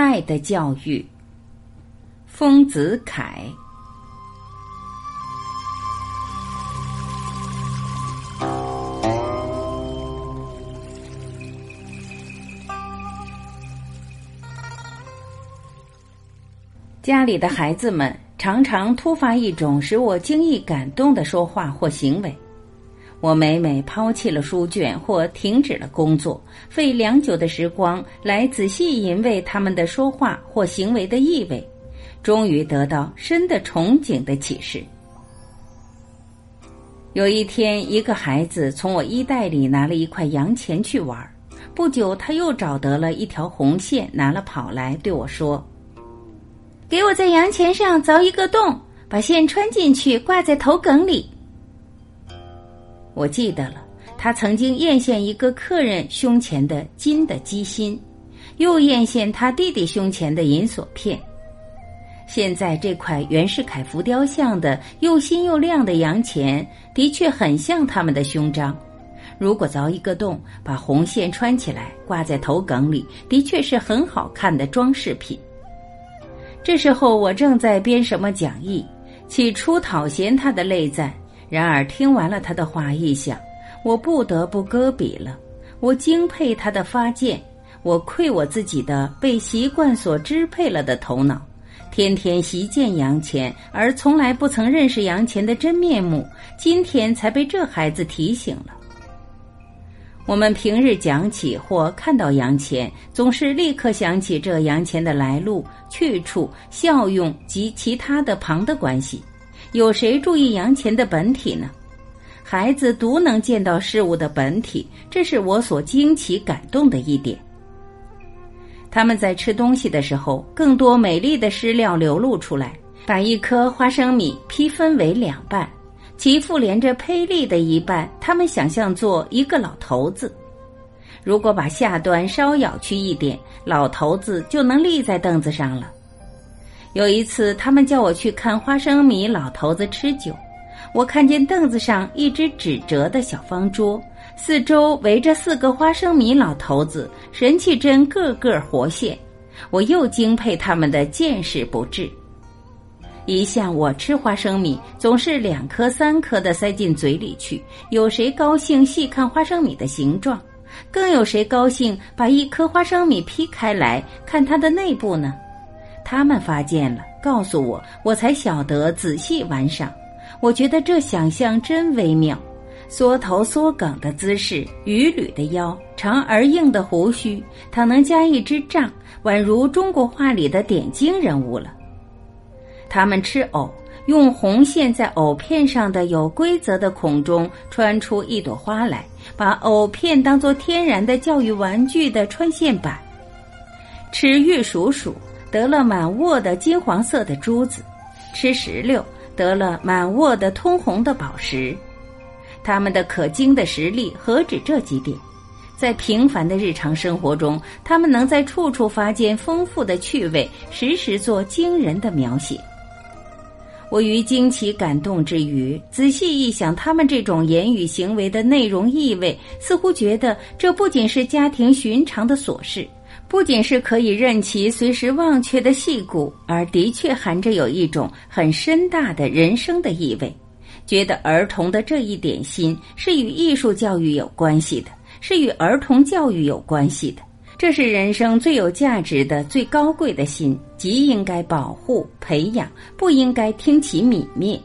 爱的教育，丰子恺。家里的孩子们常常突发一种使我惊异感动的说话或行为。我每每抛弃了书卷或停止了工作，费良久的时光来仔细品味他们的说话或行为的意味，终于得到深的憧憬的启示。有一天，一个孩子从我衣袋里拿了一块洋钱去玩，不久他又找得了一条红线，拿了跑来对我说：“给我在洋钱上凿一个洞，把线穿进去，挂在头梗里。”我记得了，他曾经艳羡一个客人胸前的金的鸡心，又艳羡他弟弟胸前的银锁片。现在这块袁世凯浮雕像的又新又亮的洋钱，的确很像他们的胸章。如果凿一个洞，把红线穿起来，挂在头梗里，的确是很好看的装饰品。这时候我正在编什么讲义，起初讨嫌他的累赞。然而听完了他的话，一想，我不得不搁笔了。我敬佩他的发见，我愧我自己的被习惯所支配了的头脑。天天习见杨钱，而从来不曾认识杨钱的真面目，今天才被这孩子提醒了。我们平日讲起或看到杨钱，总是立刻想起这杨钱的来路、去处、效用及其他的旁的关系。有谁注意洋钱的本体呢？孩子独能见到事物的本体，这是我所惊奇感动的一点。他们在吃东西的时候，更多美丽的湿料流露出来，把一颗花生米劈分为两半，其腹连着胚粒的一半，他们想象做一个老头子。如果把下端稍咬去一点，老头子就能立在凳子上了。有一次，他们叫我去看花生米老头子吃酒。我看见凳子上一只纸折的小方桌，四周围着四个花生米老头子，神气真个个活现。我又敬佩他们的见识不至。一向我吃花生米，总是两颗三颗的塞进嘴里去。有谁高兴细看花生米的形状？更有谁高兴把一颗花生米劈开来看它的内部呢？他们发现了，告诉我，我才晓得仔细玩赏。我觉得这想象真微妙，缩头缩梗的姿势，鱼捋的腰，长而硬的胡须，倘能加一支杖，宛如中国画里的点睛人物了。他们吃藕，用红线在藕片上的有规则的孔中穿出一朵花来，把藕片当作天然的教育玩具的穿线板。吃玉蜀黍。得了满握的金黄色的珠子，吃石榴得了满握的通红的宝石。他们的可惊的实力何止这几点？在平凡的日常生活中，他们能在处处发现丰富的趣味，时时做惊人的描写。我于惊奇感动之余，仔细一想，他们这种言语行为的内容意味，似乎觉得这不仅是家庭寻常的琐事。不仅是可以任其随时忘却的戏骨，而的确含着有一种很深大的人生的意味。觉得儿童的这一点心是与艺术教育有关系的，是与儿童教育有关系的。这是人生最有价值的、最高贵的心，极应该保护、培养，不应该听其泯灭。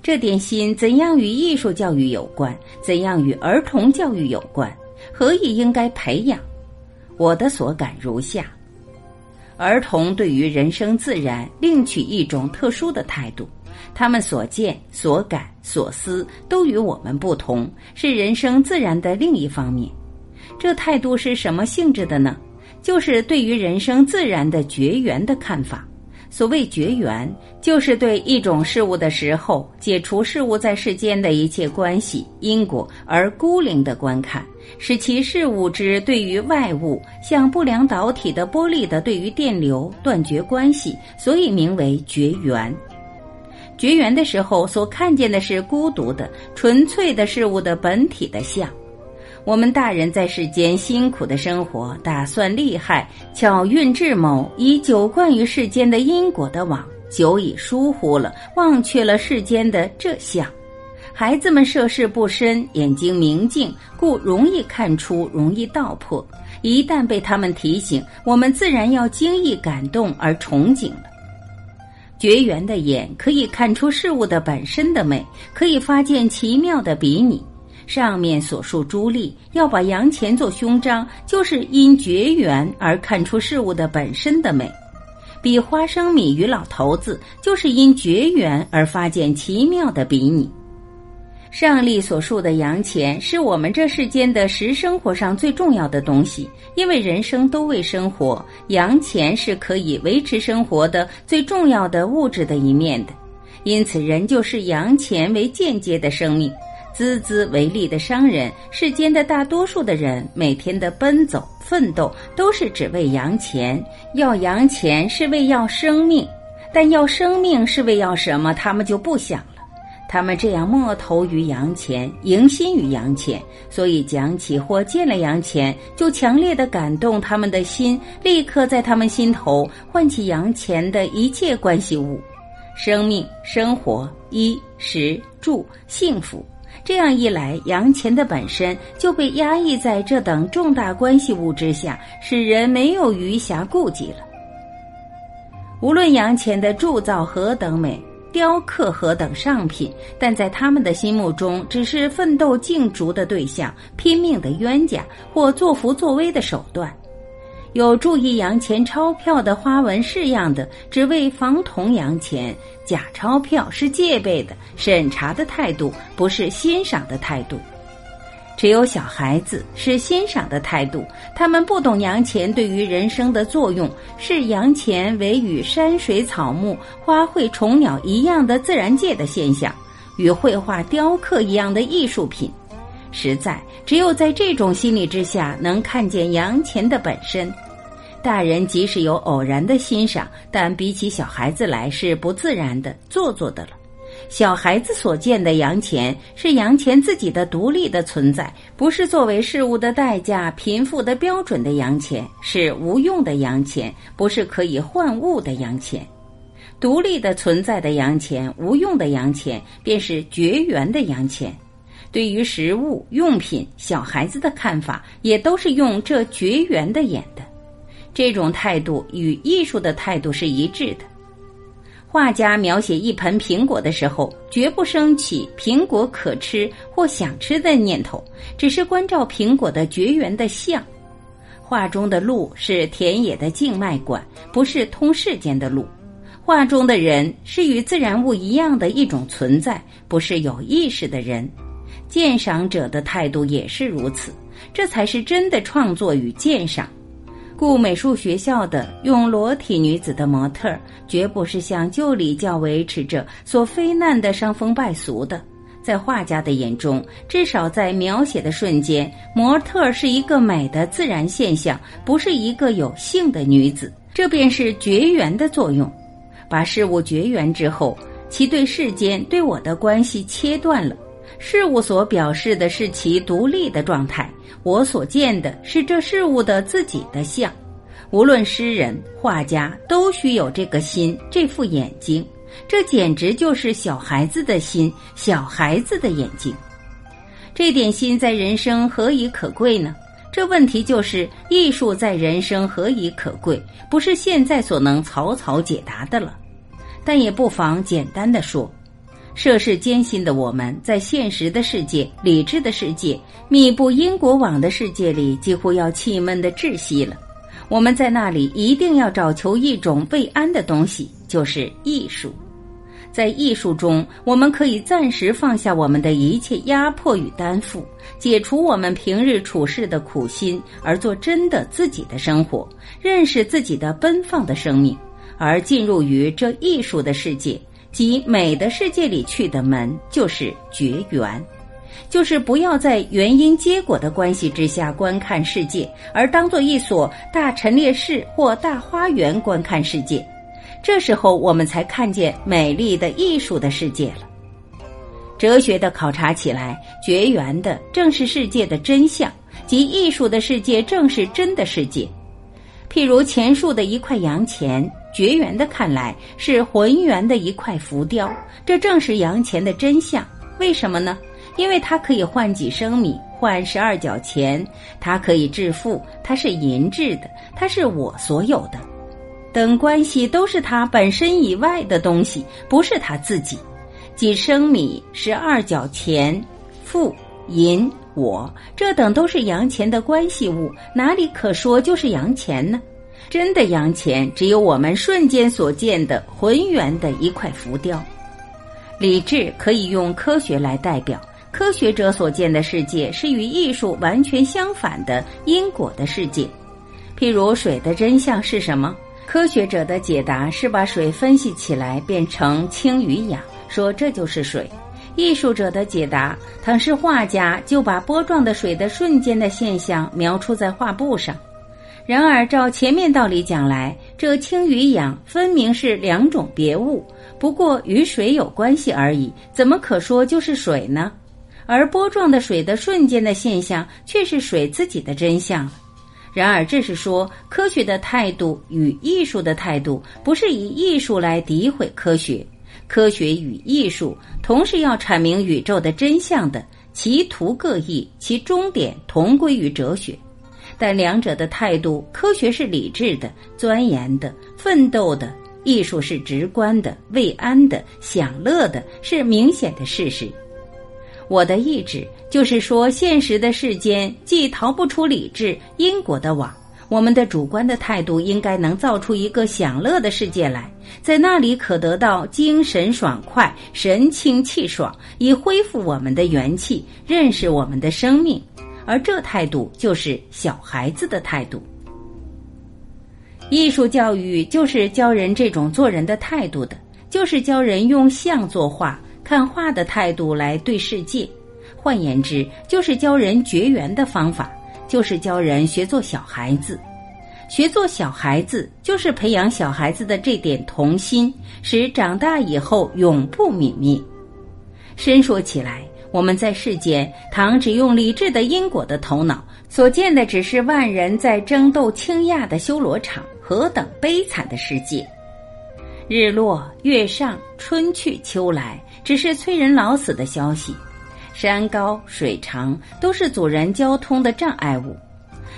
这点心怎样与艺术教育有关？怎样与儿童教育有关？何以应该培养？我的所感如下：儿童对于人生自然另取一种特殊的态度，他们所见、所感、所思都与我们不同，是人生自然的另一方面。这态度是什么性质的呢？就是对于人生自然的绝缘的看法。所谓绝缘，就是对一种事物的时候，解除事物在世间的一切关系因果而孤零的观看，使其事物之对于外物，像不良导体的玻璃的对于电流断绝关系，所以名为绝缘。绝缘的时候，所看见的是孤独的、纯粹的事物的本体的相。我们大人在世间辛苦的生活，打算厉害，巧运智谋，以久惯于世间的因果的网，久已疏忽了，忘却了世间的这相。孩子们涉世不深，眼睛明净，故容易看出，容易道破。一旦被他们提醒，我们自然要惊异感动而憧憬了。绝缘的眼可以看出事物的本身的美，可以发现奇妙的比拟。上面所述朱棣要把杨钱做胸章，就是因绝缘而看出事物的本身的美；比花生米与老头子，就是因绝缘而发现奇妙的比拟。上例所述的洋钱是我们这世间的实生活上最重要的东西，因为人生都为生活，洋钱是可以维持生活的最重要的物质的一面的。因此，人就是洋钱为间接的生命。孜孜为利的商人，世间的大多数的人每天的奔走奋斗，都是只为洋钱。要洋钱是为要生命，但要生命是为要什么？他们就不想了。他们这样莫投于洋钱，迎心于洋钱，所以讲起或见了洋钱，就强烈的感动他们的心，立刻在他们心头唤起洋钱的一切关系物，生命、生活、衣食住、幸福。这样一来，洋钱的本身就被压抑在这等重大关系物之下，使人没有余暇顾及了。无论洋钱的铸造何等美。雕刻何等上品，但在他们的心目中，只是奋斗竞逐的对象，拼命的冤家，或作福作威的手段。有注意洋钱钞票的花纹式样的，只为防铜洋钱；假钞票是戒备的、审查的态度，不是欣赏的态度。只有小孩子是欣赏的态度，他们不懂洋钱对于人生的作用，视洋钱为与山水草木、花卉虫鸟一样的自然界的现象，与绘画雕刻一样的艺术品。实在只有在这种心理之下，能看见洋钱的本身。大人即使有偶然的欣赏，但比起小孩子来是不自然的、做作的了。小孩子所见的洋钱是洋钱自己的独立的存在，不是作为事物的代价、贫富的标准的洋钱，是无用的洋钱，不是可以换物的洋钱。独立的存在的洋钱，无用的洋钱，便是绝缘的洋钱。对于食物用品，小孩子的看法也都是用这绝缘的眼的。这种态度与艺术的态度是一致的。画家描写一盆苹果的时候，绝不升起苹果可吃或想吃的念头，只是关照苹果的绝缘的相。画中的路是田野的静脉管，不是通世间的路。画中的人是与自然物一样的一种存在，不是有意识的人。鉴赏者的态度也是如此，这才是真的创作与鉴赏。故美术学校的用裸体女子的模特，绝不是像旧礼教维持着所非难的伤风败俗的。在画家的眼中，至少在描写的瞬间，模特是一个美的自然现象，不是一个有性的女子。这便是绝缘的作用。把事物绝缘之后，其对世间对我的关系切断了。事物所表示的是其独立的状态，我所见的是这事物的自己的相。无论诗人、画家，都需有这个心，这副眼睛。这简直就是小孩子的心，小孩子的眼睛。这点心在人生何以可贵呢？这问题就是艺术在人生何以可贵，不是现在所能草草解答的了。但也不妨简单的说。涉世艰辛的我们，在现实的世界、理智的世界、密布因果网的世界里，几乎要气闷的窒息了。我们在那里一定要找求一种慰安的东西，就是艺术。在艺术中，我们可以暂时放下我们的一切压迫与担负，解除我们平日处事的苦心，而做真的自己的生活，认识自己的奔放的生命，而进入于这艺术的世界。即美的世界里去的门，就是绝缘，就是不要在原因结果的关系之下观看世界，而当做一所大陈列室或大花园观看世界。这时候，我们才看见美丽的艺术的世界了。哲学的考察起来，绝缘的正是世界的真相，即艺术的世界正是真的世界。譬如前述的一块洋钱，绝缘的看来是浑圆的一块浮雕，这正是洋钱的真相。为什么呢？因为它可以换几升米，换十二角钱，它可以致富，它是银质的，它是我所有的，等关系都是它本身以外的东西，不是它自己。几升米、十二角钱、富、银、我，这等都是洋钱的关系物，哪里可说就是洋钱呢？真的洋钱，只有我们瞬间所见的浑圆的一块浮雕。理智可以用科学来代表。科学者所见的世界是与艺术完全相反的因果的世界。譬如水的真相是什么？科学者的解答是把水分析起来变成氢与氧，说这就是水。艺术者的解答，倘是画家，就把波状的水的瞬间的现象描出在画布上。然而照前面道理讲来，这氢与氧分明是两种别物，不过与水有关系而已，怎么可说就是水呢？而波状的水的瞬间的现象，却是水自己的真相。然而，这是说科学的态度与艺术的态度，不是以艺术来诋毁科学。科学与艺术同是要阐明宇宙的真相的，其途各异，其终点同归于哲学。但两者的态度，科学是理智的、钻研的、奋斗的；艺术是直观的、慰安的、享乐的，是明显的事实。我的意志就是说，现实的世间既逃不出理智因果的网，我们的主观的态度应该能造出一个享乐的世界来，在那里可得到精神爽快、神清气爽，以恢复我们的元气，认识我们的生命。而这态度就是小孩子的态度。艺术教育就是教人这种做人的态度的，就是教人用像作画。看画的态度来对世界，换言之，就是教人绝缘的方法，就是教人学做小孩子。学做小孩子，就是培养小孩子的这点童心，使长大以后永不泯灭。深说起来，我们在世间，倘只用理智的因果的头脑，所见的只是万人在争斗倾轧的修罗场，何等悲惨的世界！日落月上，春去秋来。只是催人老死的消息，山高水长都是阻人交通的障碍物，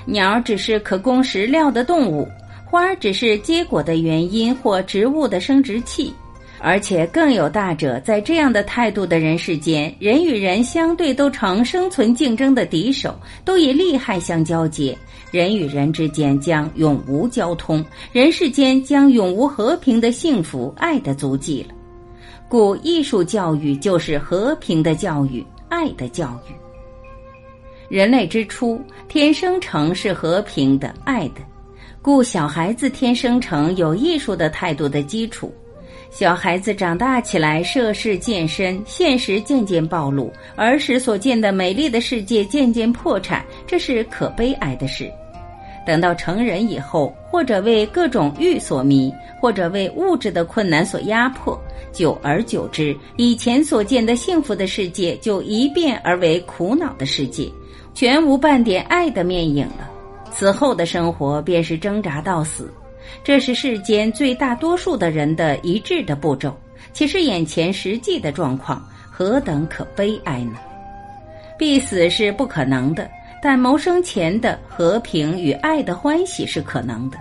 鸟只是可供食料的动物，花只是结果的原因或植物的生殖器，而且更有大者，在这样的态度的人世间，人与人相对都成生存竞争的敌手，都以利害相交接，人与人之间将永无交通，人世间将永无和平的幸福爱的足迹了。故艺术教育就是和平的教育，爱的教育。人类之初，天生成是和平的、爱的，故小孩子天生成有艺术的态度的基础。小孩子长大起来，涉世渐深，现实渐渐暴露，儿时所见的美丽的世界渐渐破产，这是可悲哀的事。等到成人以后，或者为各种欲所迷，或者为物质的困难所压迫，久而久之，以前所见的幸福的世界就一变而为苦恼的世界，全无半点爱的面影了。此后的生活便是挣扎到死，这是世间最大多数的人的一致的步骤。其实眼前实际的状况何等可悲哀呢？必死是不可能的。但谋生前的和平与爱的欢喜是可能的。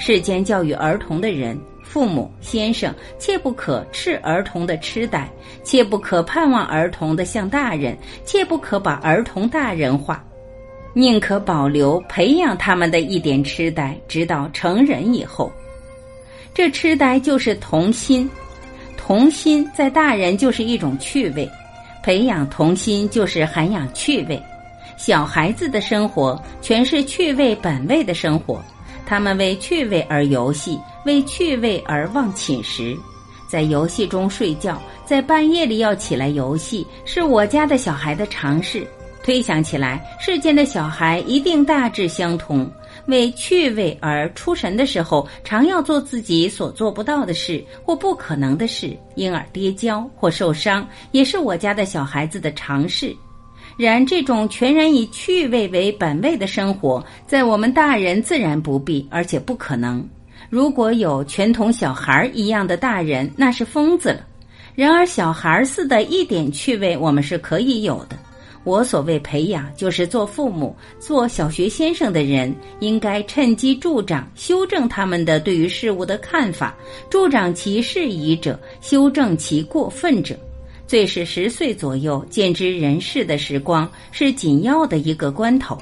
世间教育儿童的人，父母、先生，切不可斥儿童的痴呆，切不可盼望儿童的像大人，切不可把儿童大人化，宁可保留培养他们的一点痴呆，直到成人以后。这痴呆就是童心，童心在大人就是一种趣味，培养童心就是涵养趣味。小孩子的生活全是趣味本位的生活，他们为趣味而游戏，为趣味而忘寝食，在游戏中睡觉，在半夜里要起来游戏，是我家的小孩的常事。推想起来，世间的小孩一定大致相同，为趣味而出神的时候，常要做自己所做不到的事或不可能的事，因而跌跤或受伤，也是我家的小孩子的常事。然这种全然以趣味为本位的生活，在我们大人自然不必，而且不可能。如果有全同小孩一样的大人，那是疯子了。然而小孩似的一点趣味，我们是可以有的。我所谓培养，就是做父母、做小学先生的人，应该趁机助长、修正他们的对于事物的看法，助长其适宜者，修正其过分者。最是十岁左右见知人世的时光，是紧要的一个关头。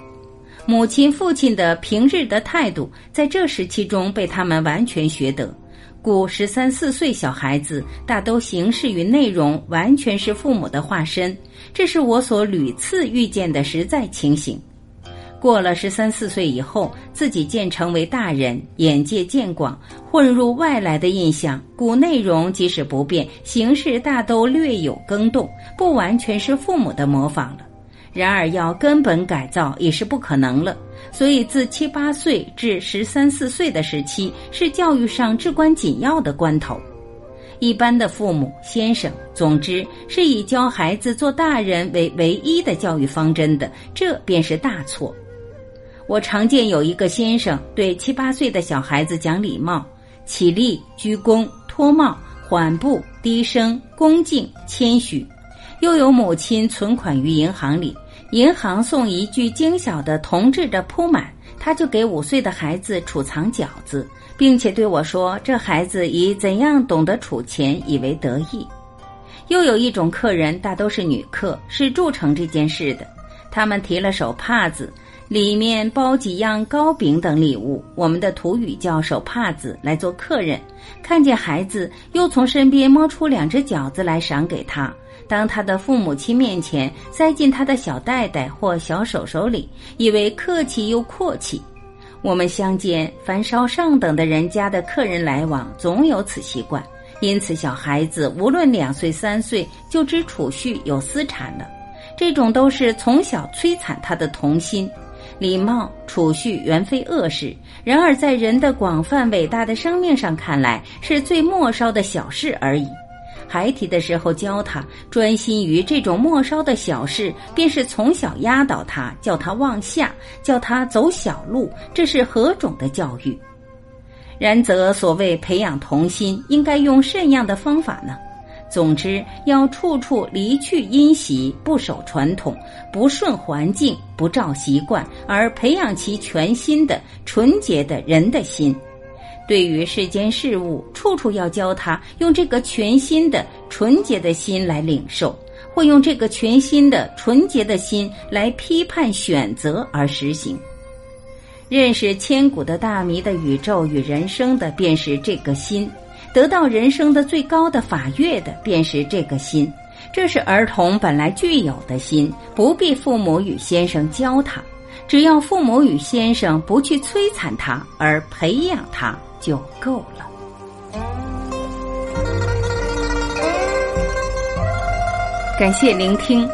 母亲、父亲的平日的态度，在这时期中被他们完全学得。故十三四岁小孩子大都形式与内容完全是父母的化身，这是我所屡次遇见的实在情形。过了十三四岁以后，自己渐成为大人，眼界渐广，混入外来的印象，古内容即使不变，形式大都略有更动，不完全是父母的模仿了。然而要根本改造也是不可能了。所以，自七八岁至十三四岁的时期是教育上至关紧要的关头。一般的父母、先生，总之是以教孩子做大人为唯一的教育方针的，这便是大错。我常见有一个先生对七八岁的小孩子讲礼貌，起立、鞠躬、脱帽、缓步、低声、恭敬、谦虚；又有母亲存款于银行里。银行送一具精小的铜制的铺满，他就给五岁的孩子储藏饺子，并且对我说：“这孩子以怎样懂得储钱，以为得意。”又有一种客人，大都是女客，是铸成这件事的。他们提了手帕子，里面包几样糕饼等礼物，我们的土语叫手帕子，来做客人。看见孩子，又从身边摸出两只饺子来赏给他。当他的父母亲面前塞进他的小袋袋或小手手里，以为客气又阔气。我们乡间，凡稍上等的人家的客人来往，总有此习惯。因此，小孩子无论两岁三岁就知储蓄有私产了，这种都是从小摧残他的童心。礼貌、储蓄原非恶事，然而在人的广泛伟大的生命上看来，是最末梢的小事而已。孩提的时候教他专心于这种末梢的小事，便是从小压倒他，叫他往下，叫他走小路，这是何种的教育？然则所谓培养童心，应该用甚样的方法呢？总之，要处处离去因习，不守传统，不顺环境，不照习惯，而培养其全新的纯洁的人的心。对于世间事物，处处要教他用这个全新的纯洁的心来领受，或用这个全新的纯洁的心来批判、选择而实行。认识千古的大迷的宇宙与人生的，便是这个心；得到人生的最高的法悦的，便是这个心。这是儿童本来具有的心，不必父母与先生教他，只要父母与先生不去摧残他，而培养他。就够了。感谢聆听，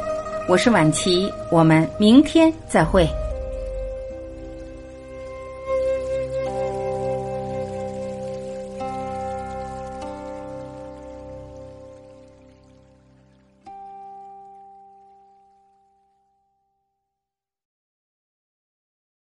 我是晚琪，我们明天再会。